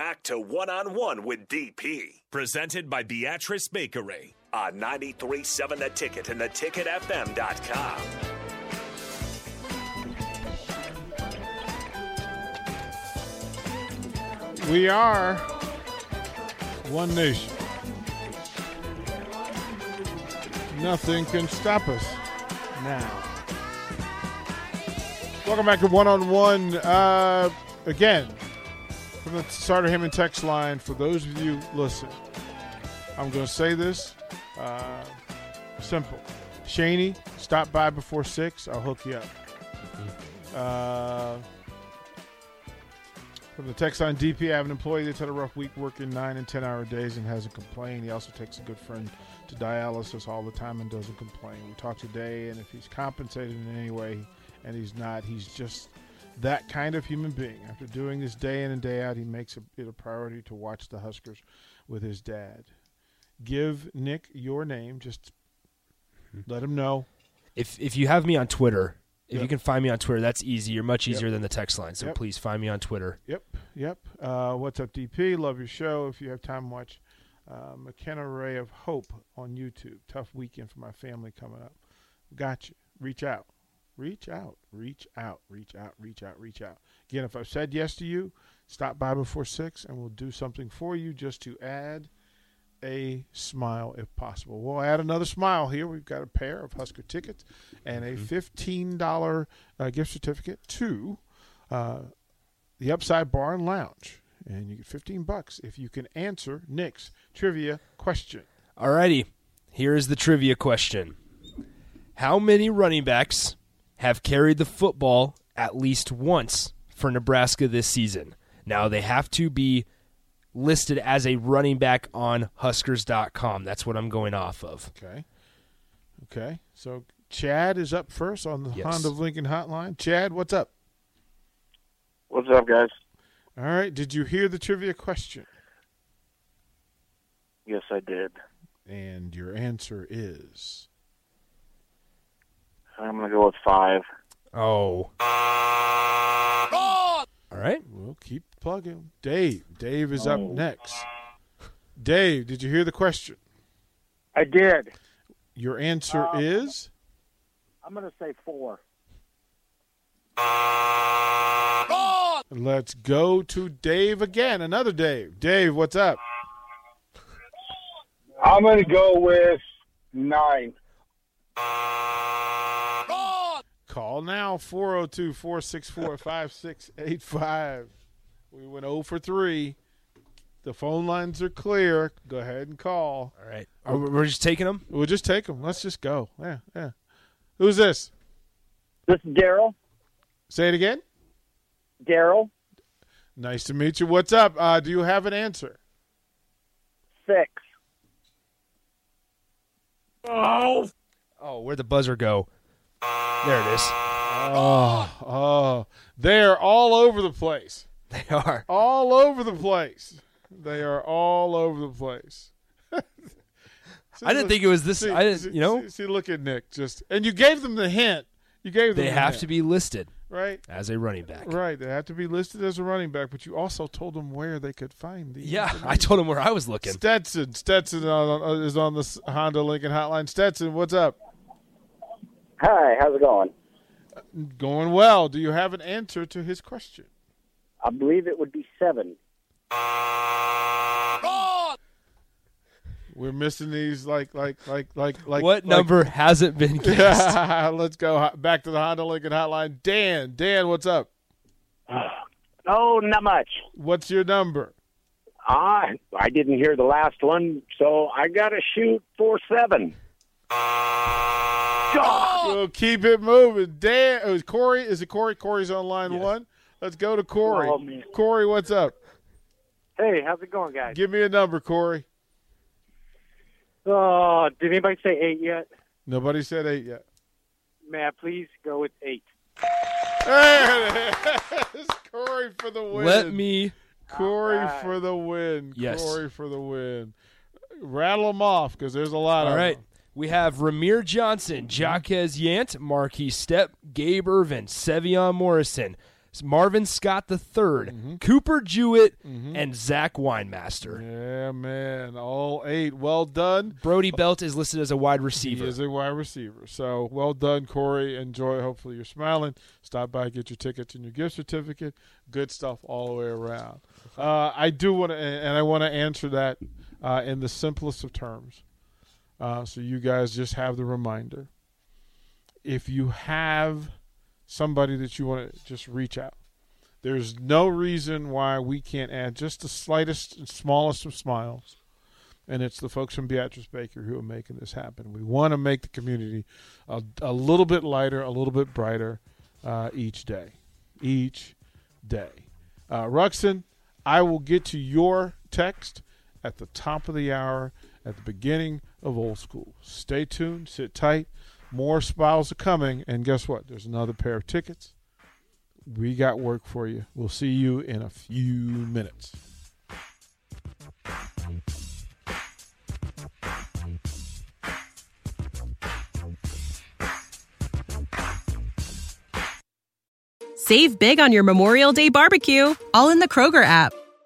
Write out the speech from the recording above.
Back to one on one with DP. Presented by Beatrice Bakery on 937 The Ticket and theticketfm.com. We are one nation. Nothing can stop us now. Welcome back to One on One. Uh, again, from the Sartor Hamann text line, for those of you listen, I'm going to say this uh, simple. Shaney, stop by before 6. I'll hook you up. Uh, from the text line, DP, I have an employee that's had a rough week working nine and 10 hour days and hasn't complained. He also takes a good friend to dialysis all the time and doesn't complain. We talked today, and if he's compensated in any way and he's not, he's just that kind of human being. After doing this day in and day out, he makes it a priority to watch the Huskers with his dad. Give Nick your name. Just let him know. If if you have me on Twitter, if Yep. you can find me on Twitter, that's easy. You're much Yep. easier than the text line. So Yep. please find me on Twitter. Yep, yep. Uh, what's up, DP? Love your show. If you have time, watch uh, McKenna Ray of Hope on YouTube. Tough weekend for my family coming up. Got you. Reach out. Reach out. Reach out. Reach out. Reach out. Reach out. Again, if I've said yes to you, stop by before six, and we'll do something for you just to add a smile if possible. We'll add another smile here. We've got a pair of Husker tickets and a fifteen dollar uh, gift certificate to uh, the Upside Bar and Lounge, and you get fifteen bucks if you can answer Nick's trivia question. Alrighty, here is the trivia question: How many running backs have carried the football at least once for Nebraska this season? Now they have to be listed as a running back on Huskers.com. That's what I'm going off of. Okay, okay. So Chad is up first on the Yes. Honda of Lincoln Hotline. Chad, what's up? What's up, guys? All right. Did you hear the trivia question? Yes, I did. And your answer is I'm going to go with five. Oh. All right. We'll keep plugging. Dave. Dave is up next. Dave, did you hear the question? I did. Your answer Uh, is I'm going to say four. Let's go to Dave again. Another Dave. Dave, what's up? I'm going to go with nine. Call now 402 464 5685. We went 0 for 3. The phone lines are clear. Go ahead and call. All right. Are we- We're just taking them? We'll just take them. Let's just go. Yeah, yeah. Who's this? This is Daryl. Say it again. Daryl, Nice to meet you. What's up? Uh, do you have an answer? six. Oh. Oh, where'd the buzzer go? There it is. Oh, oh. They're all over the place. They are. All over the place. They are all over the place. See, I didn't look- think it was this. see- I didn't. see- You know, See, look at Nick. Just and you gave them the hint. You gave them. they the have hint, to be listed right. as a running back. Right, they have to be listed as a running back, but you also told them where they could find the. Yeah, I told them where I was looking. Stetson. Stetson on, on- is on the Honda Lincoln Hotline. Stetson, what's up? Hi, how's it going? Going well. Do you have an answer to his question? I believe it would be seven. We're missing these like like like like like what like- number hasn't been guessed? Let's go back to the Honda Lincoln Hotline. Dan, Dan, what's up? Oh, not much. What's your number? I I didn't hear the last one, so I got to shoot four seven. We'll keep it moving. Dan, oh, is Corey? Is it Corey? Corey's on line one. Let's go to Corey. Oh, man. Corey, what's up? Hey, how's it going, guys? Give me a number, Corey. Oh, did anybody say eight yet? Nobody said eight yet. May I please go with eight? There it is. Corey for the win. Let me. Corey All right. for the win. Yes. Corey for the win. Rattle them off because there's a lot All of right. them. We have Rahmir Johnson, Jaquez Yant, Markese Stepp, Gabe Ervin, Sevion Morrison, Marvin Scott III, Cooper Jewett, and Zach Weinmaster. Yeah, man. All eight. Well done. Brody Belt is listed as a wide receiver. He is a wide receiver. So well done, Corey. Enjoy. Hopefully you're smiling. Stop by, get your tickets and your gift certificate. Good stuff all the way around. Uh, I do want to, and I want to answer that uh, in the simplest of terms. Uh, so you guys just have the reminder. If you have somebody that you want to just reach out, there's no reason why we can't add just the slightest and smallest of smiles and it's the folks from Beatrice Baker who are making this happen. We want to make the community a, a little bit lighter, a little bit brighter uh, each day. Each day. Uh, Ruxin, I will get to your text at the top of the hour at the beginning of Old School. Stay tuned, sit tight. More smiles are coming, and guess what? There's another pair of tickets. We got work for you. We'll see you in a few minutes. Save big on your Memorial Day barbecue, all in the Kroger app.